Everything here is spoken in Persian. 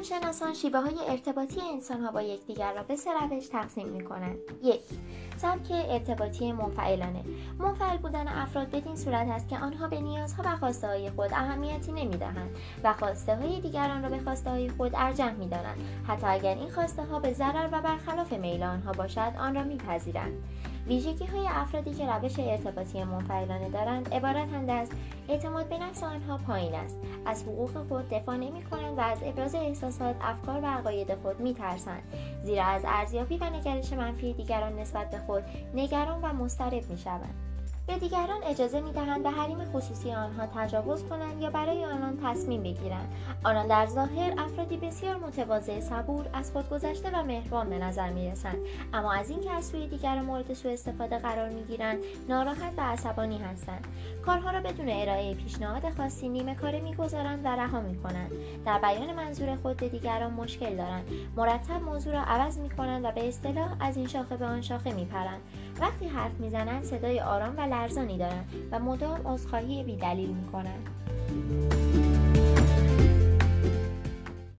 روانشناسان شیوه های ارتباطی انسان ها با یکدیگر را به سه روش تقسیم می کنند. یک سبک ارتباطی منفعلانه. منفعل بودن افراد بدین صورت است که آنها به نیازها و خواسته های خود اهمیتی نمی دهند و خواسته های دیگران را به خواسته های خود ارجح می دانند حتی اگر این خواسته ها به ضرر و برخلاف میل آنها باشد آن را میپذیرند. ویژگی های افرادی که روش ارتباطی منفعلانه دارند عبارتند از اعتماد به نفس آنها پایین است. از حقوق خود دفاع نمی کنند و از ابراز احساسات افکار و عقاید خود می ترسند زیرا از ارزیابی و نگرش منفی دیگران نسبت به خود نگران و مضطرب می شوند به دیگران اجازه می دهند به حریم خصوصی آنها تجاوز کنند یا برای آنان تصمیم بگیرند. آنان در ظاهر افرادی بسیار متواضع صبور از خودگذشته و مهربان به نظر می رسند اما از اینکه از سوی دیگران مورد سوء استفاده قرار می گیرند ناراحت و عصبانی هستند. کارها را بدون ارائه پیشنهاد خاصی نیمه کاره می‌گذارند و رها می کنند در بیان منظور خود به دیگران مشکل دارند. مرتب موضوع را عوض می کنند و به اصطلاح از این شاخه به آن شاخه می پرند وقتی حرف می‌زنند صدای آرام و لرزانی دارند و مدام عذرخواهی بیدلیل می‌کنند